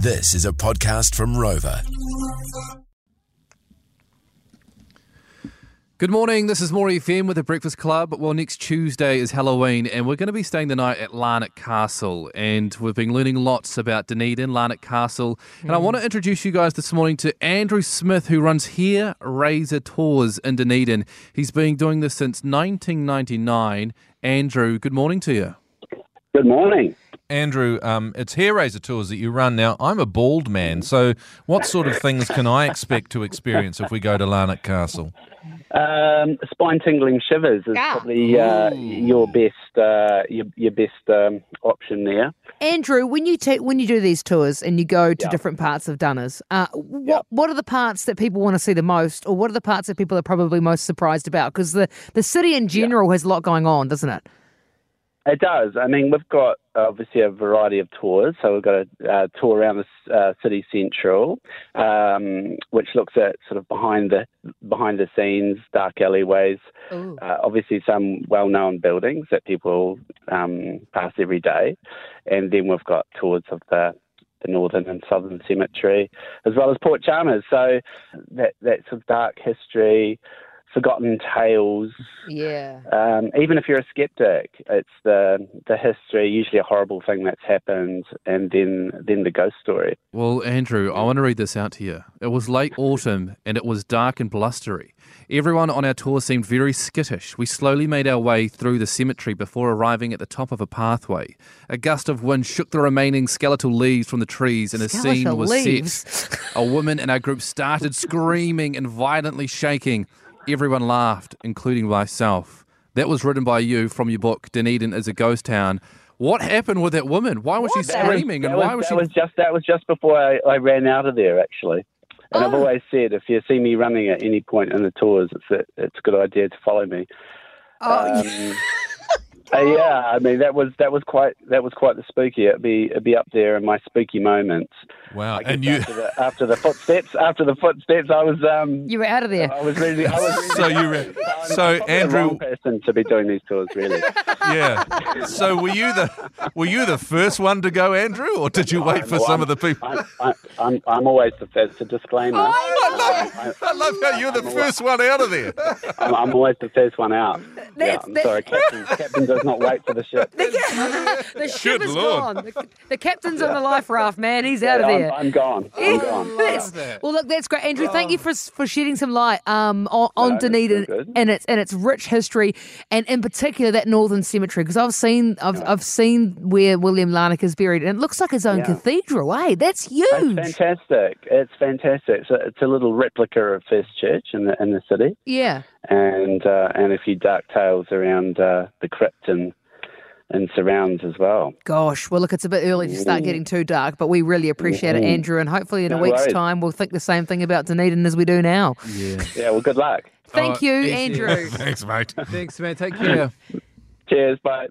This is a podcast from Rover. Good morning. This is More FM with the Breakfast Club. Well, next Tuesday is Halloween, and we're going to be staying the night at Larnach Castle. And we've been learning lots about Dunedin, Larnach Castle. And I mm. want to introduce you guys this morning to Andrew Smith, who runs Hair Raiser Tours in Dunedin. He's been doing this since 1999. Andrew, good morning to you. Good morning. Andrew, um, it's hair raiser tours that you run now. I'm a bald man, so what sort of things can I expect to experience if we go to Larnach Castle? Um, spine tingling shivers is Ah. probably uh, your best uh, your, your best um, option there. Andrew, when you take when you do these tours and you go to Yeah. different parts of Dunners, uh, what Yeah. what are the parts that people want to see the most, or what are the parts that people are probably most surprised about? Because the the city in general has a lot going on, doesn't it? It does. I mean, we've got obviously a variety of tours. So we've got a uh, tour around the uh, city central, um, which looks at sort of behind the behind the scenes, dark alleyways. Uh, obviously, some well-known buildings that people um, pass every day, and then we've got tours of the the northern and southern cemetery, as well as Port Chalmers. So that that sort of dark history, forgotten tales. Yeah. Um, even if you're a skeptic, it's the the history, usually a horrible thing that's happened, and then then the ghost story. Well, Andrew, I want to read this out to you. It was late autumn and it was dark and blustery. Everyone on our tour seemed very skittish. We slowly made our way through the cemetery before arriving at the top of a pathway. A gust of wind shook the remaining skeletal leaves from the trees and a scene was leaves? set. A woman in our group started screaming and violently shaking. Everyone laughed, including myself. That was written by you from your book, Dunedin is a Ghost Town. What happened with that woman? Why was she That was- screaming and that why was, that she was just that was just before I, I ran out of there actually. And I've Oh. always said if you see me running at any point in the tours, it's a, it's a good idea to follow me. Oh, Um, uh, yeah, I mean that was that was quite that was quite the spooky. It'd be it'd be up there in my spooky moments. Wow, and you. after the, after the footsteps after the footsteps, I was um you were out of there. I was ready. I was ready So you go. re- I'm so, Andrew- the wrong person to be doing these tours, really. Yeah. So were you the were you the first one to go, Andrew, or did you wait for Well, some I'm- of the people? I'm, I'm, I'm, I'm always the first. It's a disclaimer. Oh, I love, I love how you're the first one out of there. I'm, I'm always the first one out. Yeah, I'm that- sorry, Captain. Captain does not wait for the ship. the ship Good is Lord. gone. The, the captain's on the life raft, man. He's out of I'm, there. I'm gone. I'm gone. That's- well, look, that's great, Andrew. Thank you for for shedding some light um, on, on No, Dunedin and its and its rich history, and in particular that Northern Cemetery. Because I've seen I've, I've seen where William Larnach is buried, and it looks like his own Yeah. cathedral. Eh, that's It's huge. fantastic. It's fantastic. It's a, it's a little replica of First Church in the in the city, Yeah. and uh, and a few dark tales around uh, the crypt and and surrounds as well. Gosh, well, look, it's a bit early to start getting too dark, but we really appreciate it, Andrew, and hopefully in a week's worries. time we'll think the same thing about Dunedin as we do now. Yeah. Yeah. Well, good luck. Thank Oh, you, easy. Andrew. Thanks, mate. Thanks, man. Take care. Cheers. Bye.